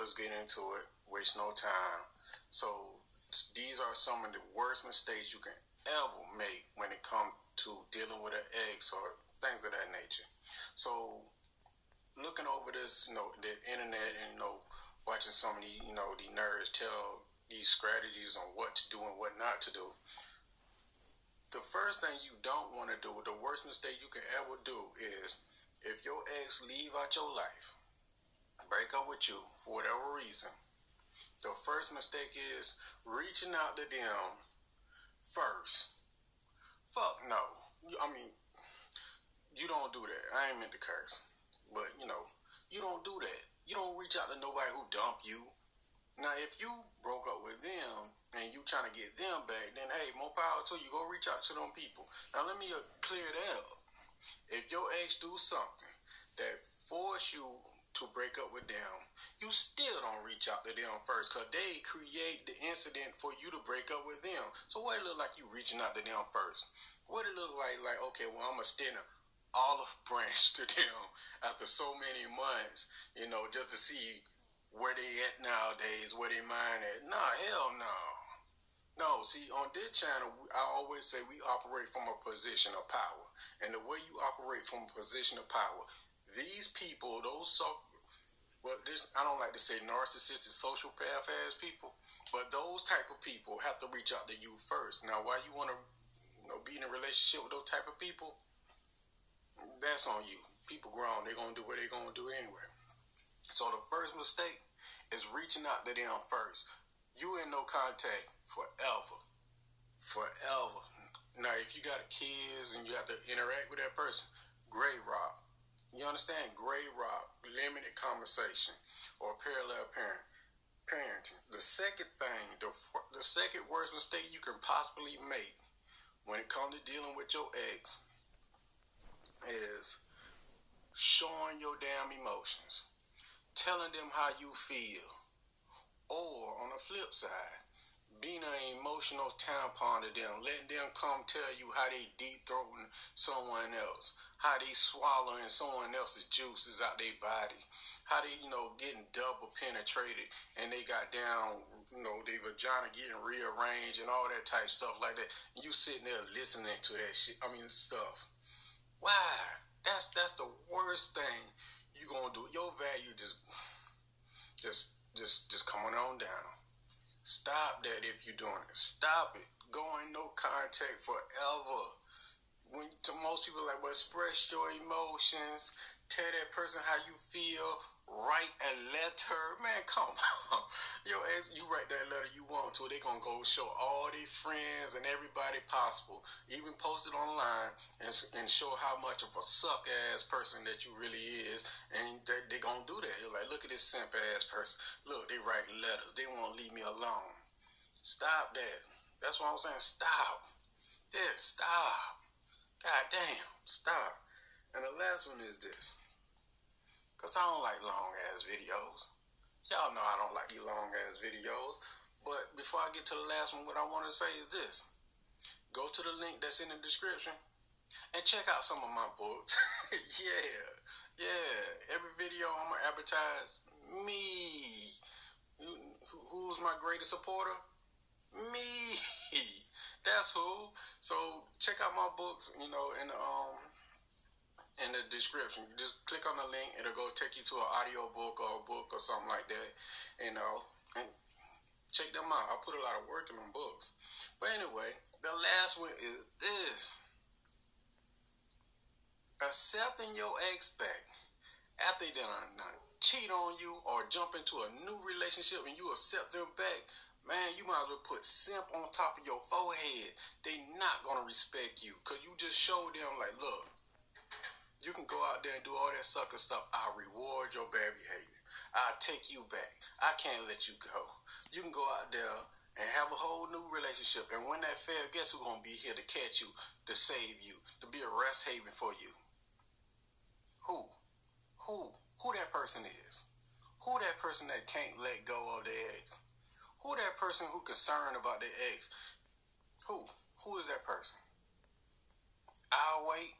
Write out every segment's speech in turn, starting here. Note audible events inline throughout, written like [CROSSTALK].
let's get into it. Waste no time. So these are some of the worst mistakes you can ever make when it comes to dealing with an ex or things of that nature. So looking over this, you know, the internet and you know, watching some of the, you know, the nerds tell these strategies on what to do and what not to do. The first thing you don't want to do, the worst mistake you can ever do is if your ex leave out your life, break up with you for whatever reason, the first mistake is reaching out to them first. Fuck no. I mean, you don't do that. I ain't meant to curse. But, you know, you don't do that. You don't reach out to nobody who dumped you. Now, if you broke up with them and you trying to get them back, then hey, more power to you. Go reach out to them people. Now, let me uh, clear that up. If your ex do something that force you to break up with them, you still don't reach out to them first because they create the incident for you to break up with them. So what it look like you reaching out to them first? What it look like, like, okay, well, I'm going to extend an olive [LAUGHS] branch to them after so many months, you know, just to see where they at nowadays, where they mind at. Nah, hell no. No, see, on this channel, I always say we operate from a position of power. And the way you operate from a position of power, these people, those so, well, this I don't like to say narcissistic sociopath ass people, but those type of people have to reach out to you first. Now, why you want to, you know, be in a relationship with those type of people? That's on you. People grown, they're gonna do what they're gonna do anyway. So the first mistake is reaching out to them first. You in no contact forever. Forever. Now, if you got kids and you have to interact with that person, gray rock. You understand? Gray rock, limited conversation, or parallel parent parenting. The second thing, the the second worst mistake you can possibly make when it comes to dealing with your ex is showing your damn emotions, telling them how you feel or on the flip side, being an emotional tampon to them, letting them come tell you how they deep someone else, how they swallowing someone else's juices out their body, how they, you know, getting double penetrated and they got down, you know, their vagina getting rearranged and all that type stuff like that. And you sitting there listening to that shit. I mean stuff. Why? That's that's the worst thing you gonna do. Your value just just just just coming on down. Stop that if you're doing it. Stop it. Go in no contact forever. When to most people like, well, express your emotions. Tell that person how you feel write a letter. Man, come on. [LAUGHS] Yo, as you write that letter you want to, they gonna go show all their friends and everybody possible, even post it online and, and show how much of a suck ass person that you really is. And they, they gonna do that. They're like, look at this simp ass person. Look, they write letters. They won't leave me alone. Stop that. That's what I'm saying. Stop. This. Stop. God damn. Stop. And the last one is this. Because I don't like long ass videos. Y'all know I don't like long ass videos. But before I get to the last one, what I want to say is this go to the link that's in the description and check out some of my books. [LAUGHS] yeah, yeah. Every video I'm to advertise me. who's my greatest supporter? Me. [LAUGHS] That's who. So check out my books, you know, and um in the description. Just click on the link, it'll go take you to an audio book or a book or something like that. You know, and check them out. I put a lot of work in them books. But anyway, the last one is this. Accepting your ex back after they done, done cheat on you or jump into a new relationship and you accept them back, man, you might as well put simp on top of your forehead. They not gonna respect you because you just showed them like, look, you can go out there and do all that sucker stuff. I'll reward your bad behavior. I'll take you back. I can't let you go. You can go out there and have a whole new relationship. And when that fails, guess who's gonna be here to catch you, to save you, to be a rest haven for you? Who? Who? Who that person is? Who that person that can't let go of their ex? Who that person who concerned about their ex? Who? Who is that person? I'll wait.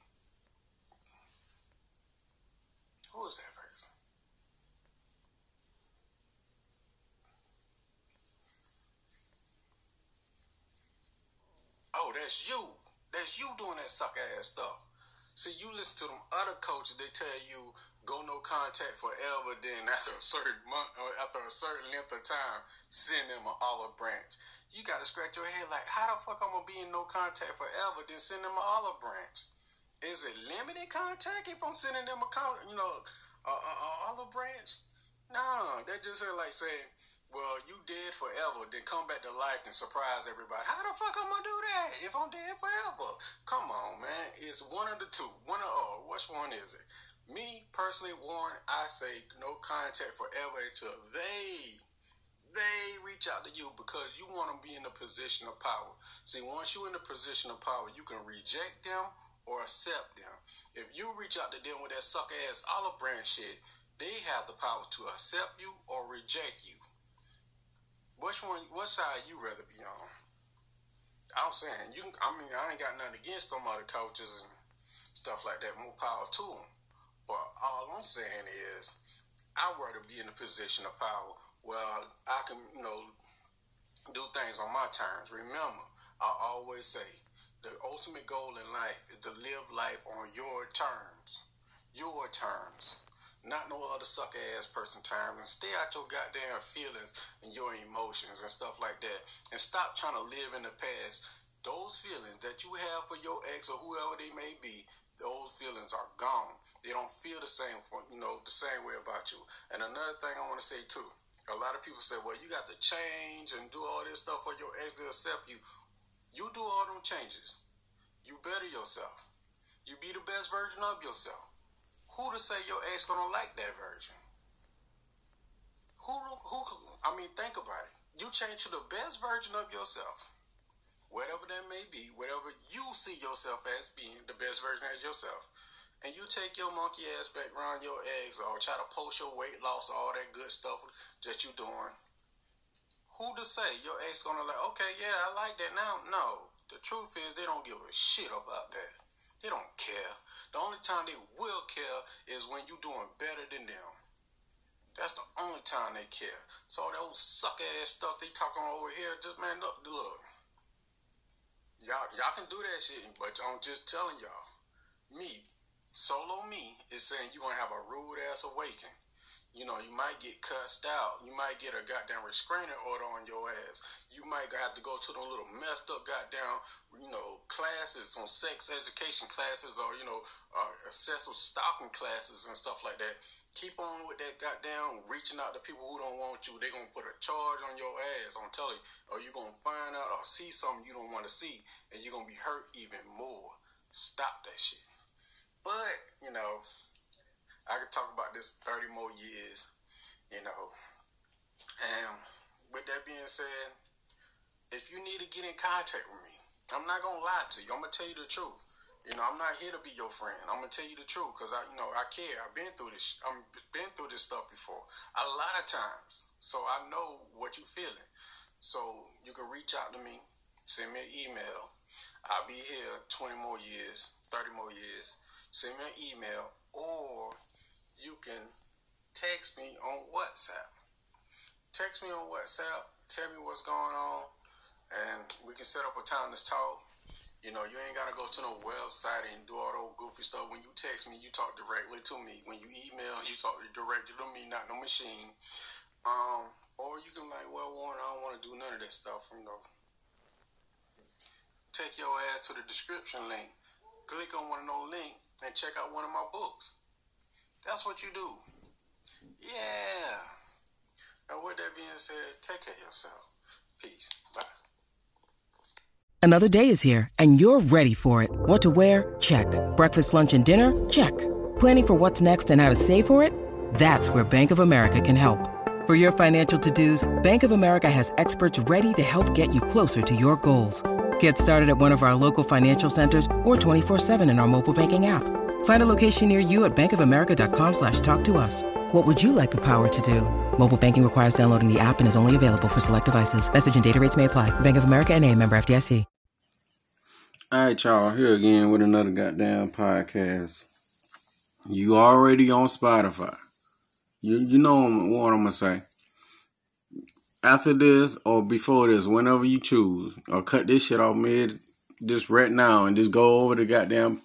Who is that person? Oh, that's you. That's you doing that suck ass stuff. See, you listen to them other coaches, they tell you go no contact forever, then after a certain month or after a certain length of time, send them an olive branch. You gotta scratch your head like, how the fuck I'm gonna be in no contact forever, then send them an olive branch? Is it limited contact if I'm sending them a you know, a, a, a olive branch? No, that just like saying, well, you dead forever, then come back to life and surprise everybody. How the fuck I'm gonna do that if I'm dead forever? Come on, man. It's one of the two. One or all. Which one is it? Me personally, Warren, I say no contact forever until they they reach out to you because you want to be in a position of power. See, once you're in a position of power, you can reject them or accept them. If you reach out to them with that sucker ass olive branch shit, they have the power to accept you or reject you. Which one? What side you rather be on? I'm saying you. I mean, I ain't got nothing against them other coaches and stuff like that. More power to them. But all I'm saying is, I'd rather be in a position of power where I can, you know, do things on my terms. Remember, I always say the ultimate goal in life is to live life on your terms. Your terms. Not no other sucker ass person terms. And stay out your goddamn feelings and your emotions and stuff like that. And stop trying to live in the past. Those feelings that you have for your ex or whoever they may be, those feelings are gone. They don't feel the same for you know the same way about you. And another thing I want to say too, a lot of people say, well, you got to change and do all this stuff for your ex to accept you. You do all them changes. You better yourself. You be the best version of yourself. Who to say your ex gonna like that version? Who who I mean think about it. You change to the best version of yourself whatever that may be, whatever you see yourself as being the best version of yourself, and you take your monkey ass back around your eggs or try to post your weight loss, all that good stuff that you're doing, who to say your ex gonna like, okay, yeah, I like that now? No. The truth is they don't give a shit about that. They don't care. The only time they will care is when you're doing better than them. That's the only time they care. So all that old suck ass stuff they talking over here, just man, look, look. Y'all, y'all can do that shit, but I'm just telling y'all, me, solo me, is saying you're gonna have a rude ass awakening. You know, you might get cussed out. You might get a goddamn restraining order on your ass. You might have to go to them little messed up goddamn, you know, classes on sex education classes or, you know, uh, excessive stalking classes and stuff like that keep on with that goddamn reaching out to people who don't want you. They're gonna put a charge on your ass. I'm telling you, or you're gonna find out or see something you don't want to see, and you're gonna be hurt even more. Stop that shit. But you know, I could talk about this 30 more years. You know, and with that being said, if you need to get in contact with me, I'm not gonna lie to you. I'm gonna tell you the truth. You know, I'm not here to be your friend. I'm gonna tell you the truth because I, you know, I care. I've been through this. I've been through this stuff before a lot of times, so I know what you're feeling. So you can reach out to me, send me an email. I'll be here 20 more years, 30 more years. Send me an email, or you can text me on WhatsApp. Text me on WhatsApp. Tell me what's going on, and we can set up a time to talk you know, you ain't gotta go to no website and do all those goofy stuff. When you text me, you talk directly to me. When you email, you talk directly to me, not no machine. Um, or you can like, well, Warren, I don't want to do none of that stuff. You know, take your ass to the description link, click on one of those links, and check out one of my books. That's what you do. Yeah. And with that being said, take care of yourself. Peace. Bye. Another day is here, and you're ready for it. What to wear? Check. Breakfast, lunch, and dinner? Check. Planning for what's next and how to save for it? That's where Bank of America can help. For your financial to-dos, Bank of America has experts ready to help get you closer to your goals. Get started at one of our local financial centers or 24-7 in our mobile banking app. Find a location near you at bankofamerica.com slash talk to us. What would you like the power to do? Mobile banking requires downloading the app and is only available for select devices. Message and data rates may apply. Bank of America and a member FDIC. All right, y'all, here again with another goddamn podcast. You already on Spotify. You you know what I'm gonna say. After this or before this, whenever you choose, or cut this shit off mid just right now and just go over the goddamn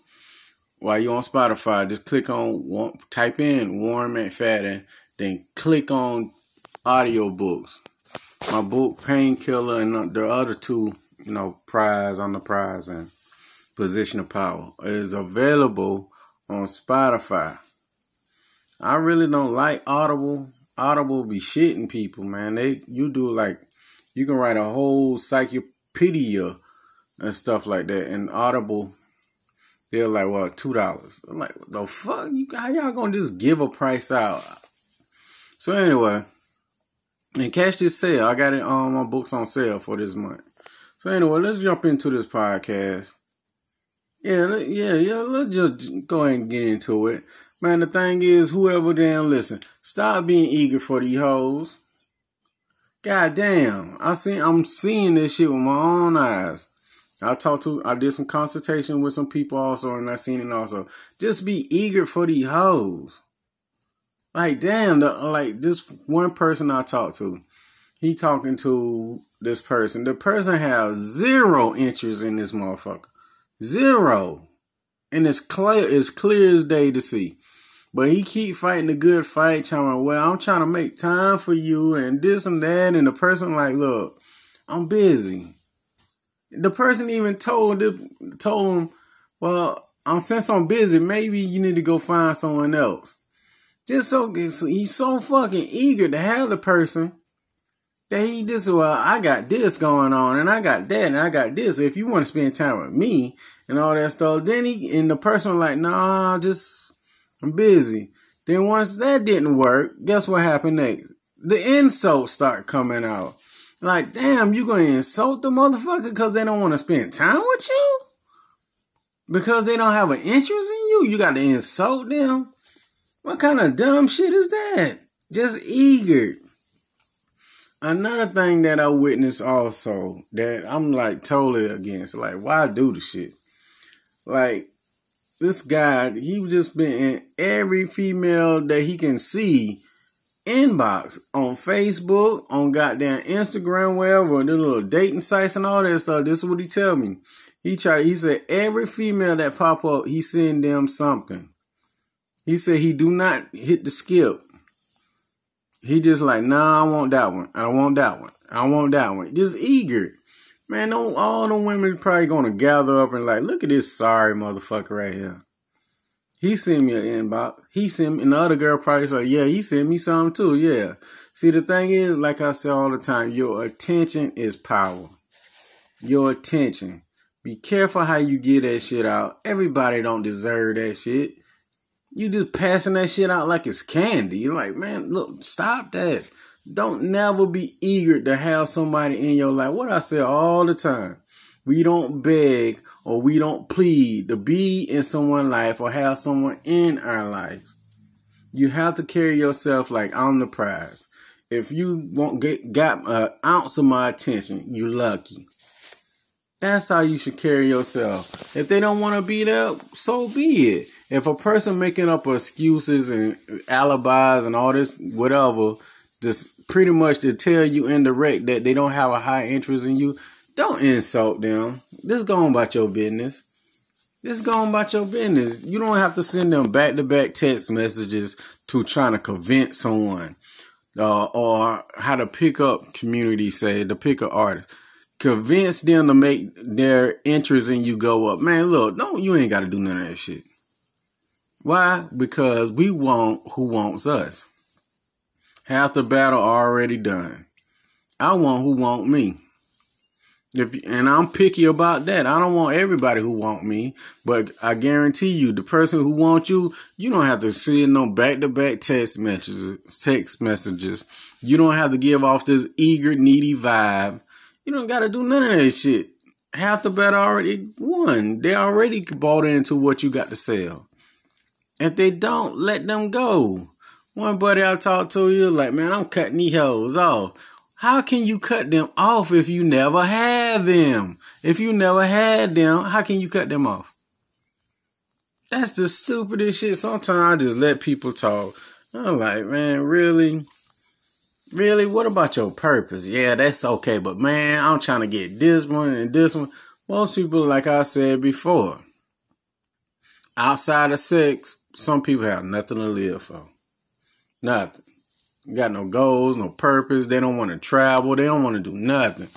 while you're on Spotify, just click on type in warm Warren McFadden, then click on audiobooks. My book Painkiller and uh, the other two, you know, prize on the prize and position of power is available on Spotify. I really don't like Audible. Audible be shitting people, man. They you do like you can write a whole encyclopedia and stuff like that. And Audible, they're like, well, two dollars. I'm like, the fuck? You how y'all gonna just give a price out? So anyway, and catch this sale. I got it on um, my books on sale for this month. So anyway, let's jump into this podcast. Yeah, yeah, yeah. Let's just go ahead and get into it. Man, the thing is, whoever damn listen, stop being eager for these hoes. God damn, I see, I'm seeing this shit with my own eyes. I talked to, I did some consultation with some people also, and I seen it also. Just be eager for the hoes. Like damn, the, like this one person I talked to, he talking to this person. The person has zero interest in this motherfucker. Zero. And it's clear, it's clear as day to see. But he keep fighting the good fight, trying, well, I'm trying to make time for you and this and that. And the person like, look, I'm busy. The person even told told him, well, since I'm busy, maybe you need to go find someone else. Just so he's so fucking eager to have the person that he just well, I got this going on and I got that and I got this. If you want to spend time with me and all that stuff, then he and the person like, nah, just I'm busy. Then once that didn't work, guess what happened next? The insults start coming out. Like, damn, you gonna insult the motherfucker because they don't want to spend time with you? Because they don't have an interest in you? You got to insult them? What kind of dumb shit is that? Just eager. Another thing that I witnessed also that I'm like totally against, like, why do the shit? Like, this guy, he just been in every female that he can see inbox on Facebook, on goddamn Instagram, wherever, the little dating sites and all that stuff. This is what he tell me. He tried, he said every female that pop up, he send them something. He said he do not hit the skip. He just like, nah, I want that one. I want that one. I want that one. Just eager. Man, all the women probably gonna gather up and like, look at this sorry motherfucker right here. He sent me an inbox. He sent me, and the other girl probably said, yeah, he sent me something too. Yeah. See, the thing is, like I say all the time, your attention is power. Your attention. Be careful how you get that shit out. Everybody don't deserve that shit. You just passing that shit out like it's candy. You're like, man, look, stop that. Don't never be eager to have somebody in your life. What I say all the time. We don't beg or we don't plead to be in someone's life or have someone in our life. You have to carry yourself like I'm the prize. If you won't get got an ounce of my attention, you lucky. That's how you should carry yourself. If they don't want to be there, so be it. If a person making up excuses and alibis and all this whatever, just pretty much to tell you indirect that they don't have a high interest in you, don't insult them. Just go on about your business. Just go on about your business. You don't have to send them back to back text messages to trying to convince someone. Uh, or how to pick up community say to pick up artist convince them to make their interest in you go up man look don't you ain't got to do none of that shit why? Because we want who wants us. Half the battle already done. I want who want me. If and I'm picky about that. I don't want everybody who want me, but I guarantee you, the person who wants you, you don't have to send no back to back text messages. Text messages. You don't have to give off this eager, needy vibe. You don't got to do none of that shit. Half the battle already won. They already bought into what you got to sell. If they don't, let them go. One buddy I talked to, you like, man, I'm cutting these hoes off. How can you cut them off if you never had them? If you never had them, how can you cut them off? That's the stupidest shit. Sometimes I just let people talk. I'm like, man, really? Really? What about your purpose? Yeah, that's okay, but man, I'm trying to get this one and this one. Most people, like I said before, outside of sex, some people have nothing to live for. Nothing. Got no goals, no purpose. They don't want to travel. They don't want to do nothing.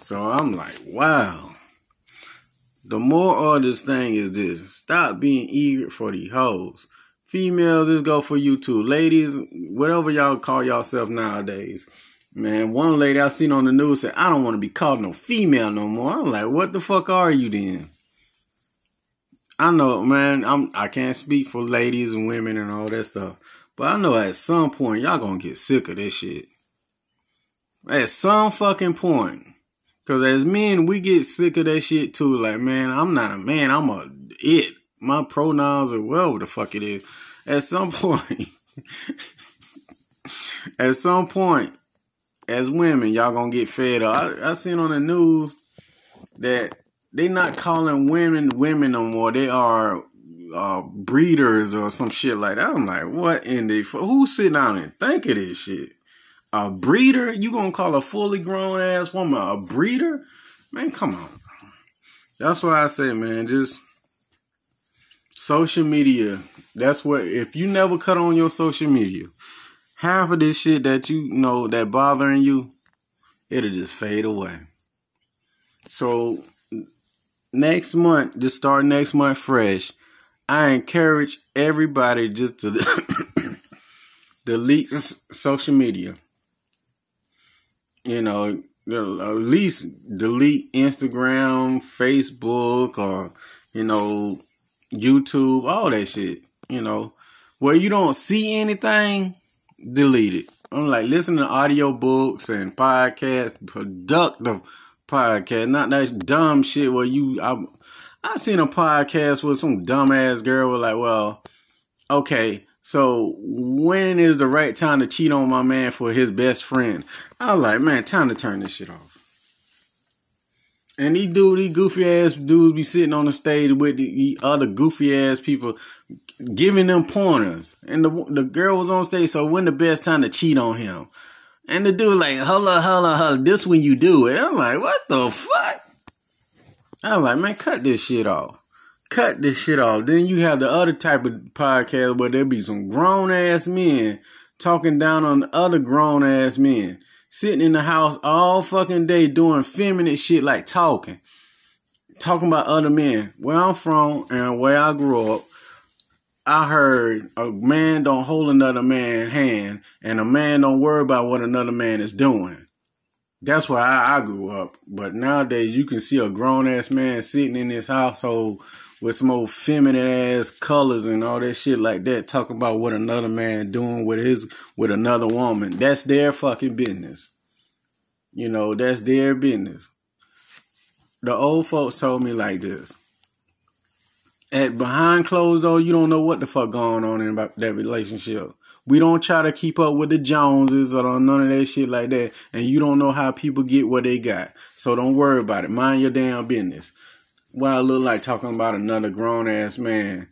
So I'm like, wow. The more of this thing is this. Stop being eager for the hoes. Females, this go for you too. Ladies, whatever y'all call yourself nowadays. Man, one lady I seen on the news said, I don't want to be called no female no more. I'm like, what the fuck are you then? I know, man, I'm I can't speak for ladies and women and all that stuff. But I know at some point y'all gonna get sick of this shit. At some fucking point. Cause as men, we get sick of that shit too. Like, man, I'm not a man, I'm a it. My pronouns are whatever the fuck it is. At some [LAUGHS] point, at some point, as women, y'all gonna get fed up. I, I seen on the news that they not calling women women no more. They are uh, breeders or some shit like that. I'm like, what in the who's sitting down and think of this shit? A breeder? You gonna call a fully grown ass woman a breeder? Man, come on. That's why I say, man, just social media. That's what if you never cut on your social media, half of this shit that you know that bothering you, it'll just fade away. So next month, just start next month fresh. I encourage everybody just to [COUGHS] delete social media. You know, at least delete Instagram, Facebook, or you know, YouTube, all that shit. You know, where you don't see anything, delete it. I'm like listen to audio books and podcasts, productive podcast, not that dumb shit where you I I seen a podcast with some dumbass girl was like, well, okay, so when is the right time to cheat on my man for his best friend? I was like, man, time to turn this shit off. And these dude, these goofy ass dudes be sitting on the stage with the other goofy ass people giving them pointers. And the the girl was on stage, so when the best time to cheat on him? And the dude like, up, hold up, this when you do it. I'm like, what the fuck? I'm like, man, cut this shit off. Cut this shit off. Then you have the other type of podcast where there be some grown ass men talking down on other grown ass men. Sitting in the house all fucking day doing feminine shit like talking. Talking about other men. Where I'm from and where I grew up, I heard a man don't hold another man's hand and a man don't worry about what another man is doing. That's where I, I grew up. But nowadays, you can see a grown ass man sitting in his household with some old feminine ass colors and all that shit like that, talking about what another man doing with his with another woman. That's their fucking business. You know, that's their business. The old folks told me like this. At behind closed door, you don't know what the fuck going on in about that relationship. We don't try to keep up with the Joneses or none of that shit like that. And you don't know how people get what they got. So don't worry about it. Mind your damn business. What I look like talking about another grown ass man,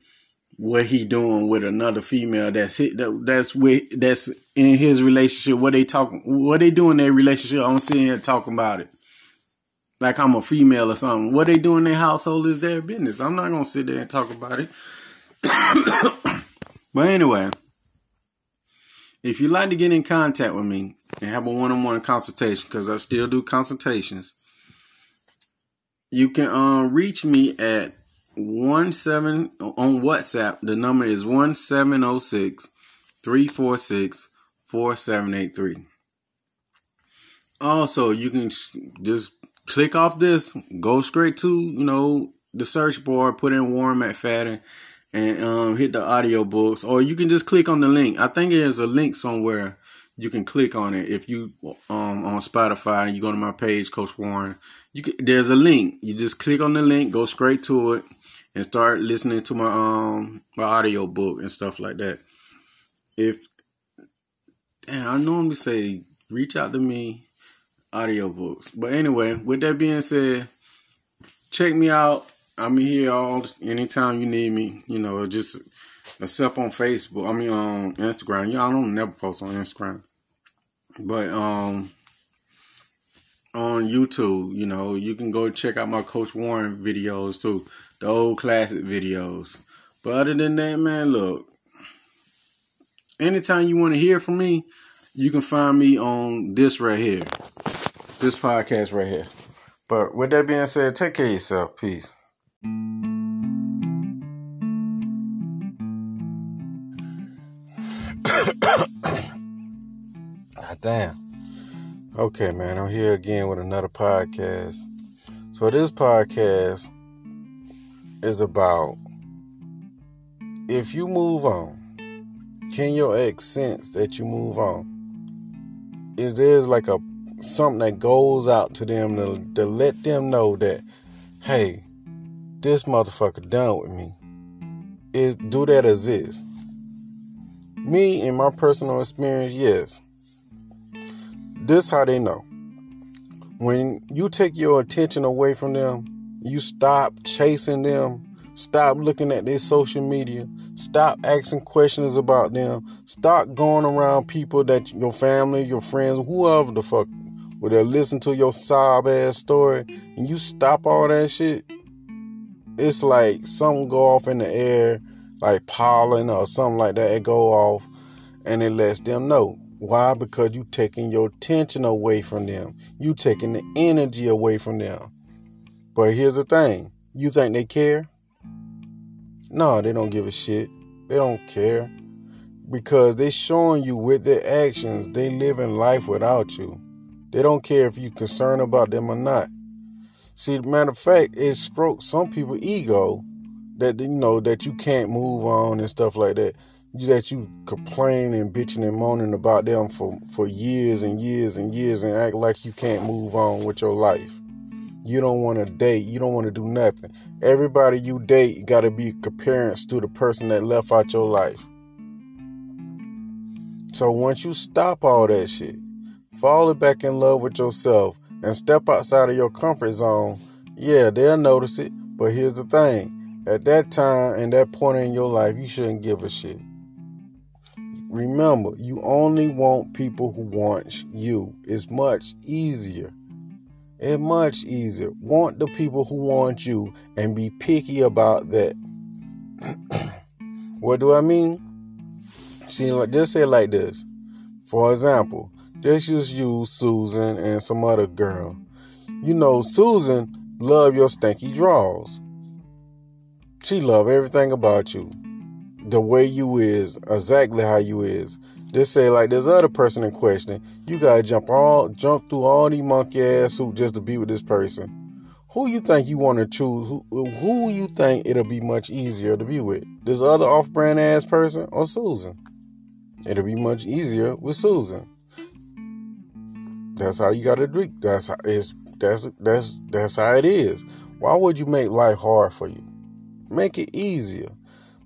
what he doing with another female that's hit, that, that's with that's in his relationship. What they talking, what they doing in their relationship. I'm sitting here talking about it like I'm a female or something. What they do in their household is their business. I'm not gonna sit there and talk about it. [COUGHS] but anyway, if you'd like to get in contact with me and have a one-on-one consultation, because I still do consultations, you can um, reach me at one seven on WhatsApp. The number is one seven zero oh six three four six four seven eight three. Also, you can just click off this, go straight to, you know, the search bar, put in Warren McFadden and um, hit the audio books, or you can just click on the link. I think there's a link somewhere you can click on it if you um on Spotify you go to my page, Coach Warren. You can, there's a link. You just click on the link, go straight to it, and start listening to my um my audio book and stuff like that. If and I normally say reach out to me, audiobooks. But anyway, with that being said, check me out. I'm here all anytime you need me. You know, just except on Facebook. I mean on Instagram. Yeah, I don't never post on Instagram. But um on YouTube, you know, you can go check out my Coach Warren videos too. The old classic videos. But other than that, man, look. Anytime you want to hear from me, you can find me on this right here. This podcast right here. But with that being said, take care of yourself. Peace. God [COUGHS] ah, damn. Okay, man, I'm here again with another podcast. So this podcast is about if you move on, can your ex sense that you move on? Is there's like a something that goes out to them to, to let them know that, hey, this motherfucker done with me. Is do that exist? Me, in my personal experience, yes. This how they know. When you take your attention away from them, you stop chasing them, stop looking at their social media, stop asking questions about them, stop going around people that your family, your friends, whoever the fuck, will they listen to your sob ass story, and you stop all that shit. It's like something go off in the air, like pollen or something like that. It go off, and it lets them know why? Because you taking your attention away from them. You taking the energy away from them. But here's the thing. You think they care? No, they don't give a shit. They don't care. Because they showing you with their actions, they living life without you. They don't care if you're concerned about them or not. See, matter of fact, it strokes some people ego that you know that you can't move on and stuff like that that you complain and bitching and moaning about them for, for years and years and years and act like you can't move on with your life. You don't want to date. You don't want to do nothing. Everybody you date got to be comparants to the person that left out your life. So once you stop all that shit, fall back in love with yourself and step outside of your comfort zone, yeah, they'll notice it. But here's the thing. At that time and that point in your life, you shouldn't give a shit. Remember, you only want people who want you. It's much easier. It's much easier. Want the people who want you and be picky about that. [CLEARS THROAT] what do I mean? See, just say like this. For example, let's just use Susan and some other girl. You know, Susan love your stanky draws. She love everything about you the way you is, exactly how you is. Just say like this other person in question, you gotta jump all jump through all these monkey ass hoops just to be with this person. Who you think you want to choose? Who, who you think it'll be much easier to be with? This other off-brand ass person or Susan? It'll be much easier with Susan. That's how you gotta do. That's how it's that's that's that's how it is. Why would you make life hard for you? Make it easier.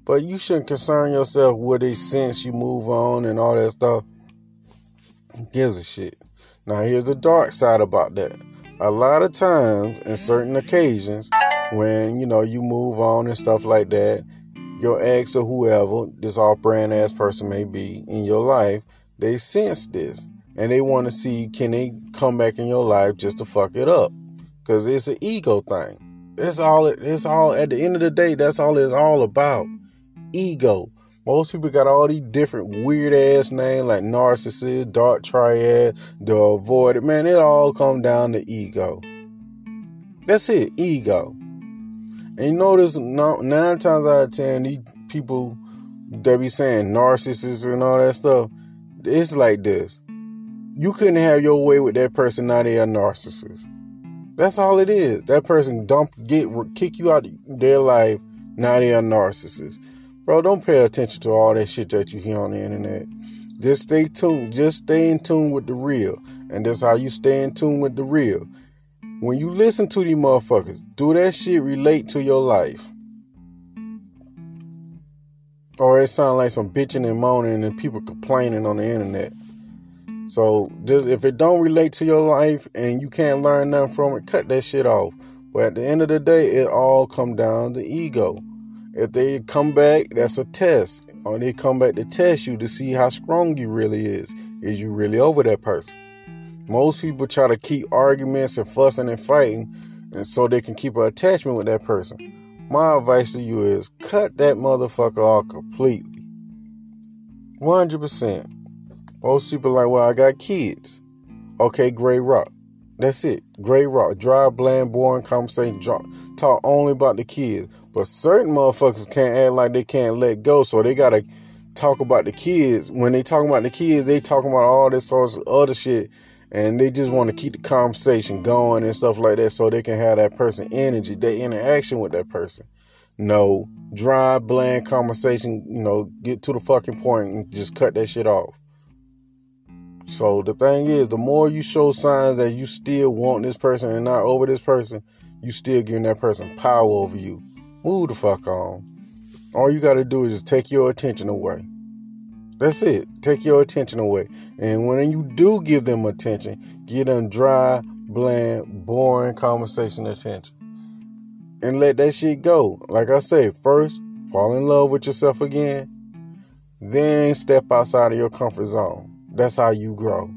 But you shouldn't concern yourself with they sense you move on and all that stuff. Gives a shit? Now here's the dark side about that. A lot of times, in certain occasions, when you know you move on and stuff like that, your ex or whoever, this all brand ass person may be in your life, they sense this and they want to see can they come back in your life just to fuck it up because it's an ego thing. It's all. It's all. At the end of the day, that's all it's all about ego. Most people got all these different weird ass names like narcissist, dark triad, the avoidant. Man, it all come down to ego. That's it, ego. And you notice nine times out of ten, these people they be saying narcissists and all that stuff, it's like this. You couldn't have your way with that person, now they are narcissists. That's all it is. That person dump get kick you out of their life. Now they are narcissists. Bro, don't pay attention to all that shit that you hear on the internet. Just stay tuned. Just stay in tune with the real. And that's how you stay in tune with the real. When you listen to these motherfuckers, do that shit relate to your life? Or it sound like some bitching and moaning and people complaining on the internet. Mm-hmm. So just if it don't relate to your life and you can't learn nothing from it, cut that shit off. But at the end of the day, it all come down to ego. If they come back, that's a test. Or they come back to test you to see how strong you really is. Is you really over that person? Most people try to keep arguments and fussing and fighting and so they can keep an attachment with that person. My advice to you is cut that motherfucker off completely. 100%. Most people like, well, I got kids. Okay, gray rock. That's it. Gray rock. Dry, bland, boring conversation. Talk only about the kids. But certain motherfuckers can't act like they can't let go, so they gotta talk about the kids. When they talk about the kids, they talking about all this sorts of other shit, and they just want to keep the conversation going and stuff like that, so they can have that person energy, their interaction with that person. No dry, bland conversation. You know, get to the fucking point and just cut that shit off. So the thing is, the more you show signs that you still want this person and not over this person, you still giving that person power over you. Move the fuck on. All you got to do is just take your attention away. That's it. Take your attention away. And when you do give them attention, give them dry, bland, boring conversation attention. And let that shit go. Like I said, first, fall in love with yourself again. Then step outside of your comfort zone. That's how you grow.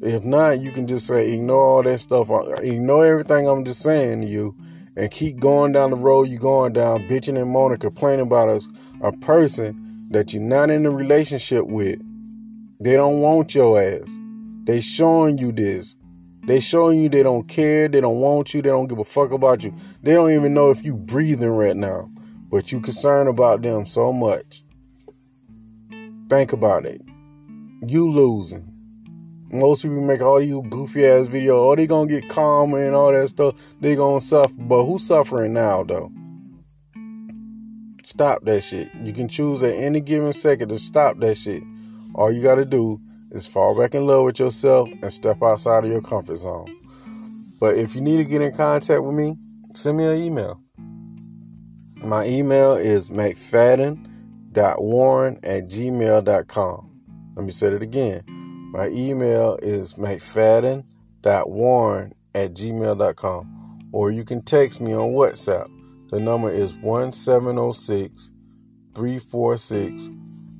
If not, you can just say, ignore all that stuff. Ignore everything I'm just saying to you and keep going down the road you're going down, bitching and moaning, complaining about us, a person that you're not in a relationship with. They don't want your ass. They showing you this. They showing you they don't care, they don't want you, they don't give a fuck about you. They don't even know if you breathing right now. But you concerned about them so much. Think about it. You losing. Most people make all these goofy ass videos. Oh, they gonna get calm and all that stuff. They gonna suffer. But who's suffering now though? Stop that shit. You can choose at any given second to stop that shit. All you gotta do is fall back in love with yourself and step outside of your comfort zone. But if you need to get in contact with me, send me an email. My email is mcfadden.warren at gmail.com. Let me say it again. My email is mcfadden.warren at gmail.com. Or you can text me on WhatsApp. The number is 1706 346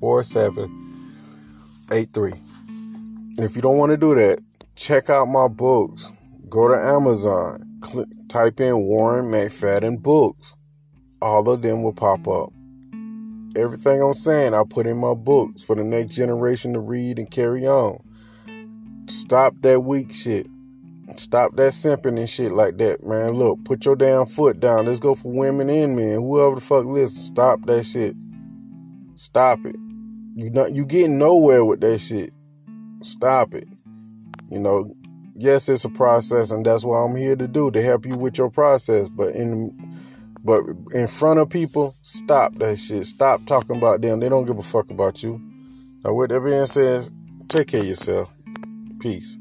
4783. And if you don't want to do that, check out my books. Go to Amazon, click, type in Warren McFadden books. All of them will pop up. Everything I'm saying, I put in my books for the next generation to read and carry on. Stop that weak shit. Stop that simping and shit like that, man. Look, put your damn foot down. Let's go for women and men. Whoever the fuck listen, stop that shit. Stop it. You not you getting nowhere with that shit. Stop it. You know, yes, it's a process, and that's what I'm here to do to help you with your process. But in but in front of people, stop that shit. Stop talking about them. They don't give a fuck about you. Now, with that being said, take care of yourself. Peace.